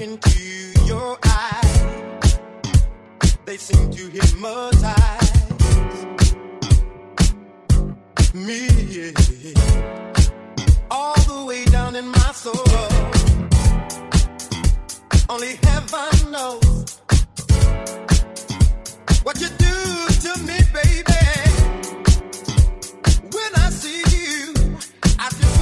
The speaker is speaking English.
into your eyes, they seem to hypnotize me all the way down in my soul. Only heaven knows what you do to me, baby. When I see you, I just.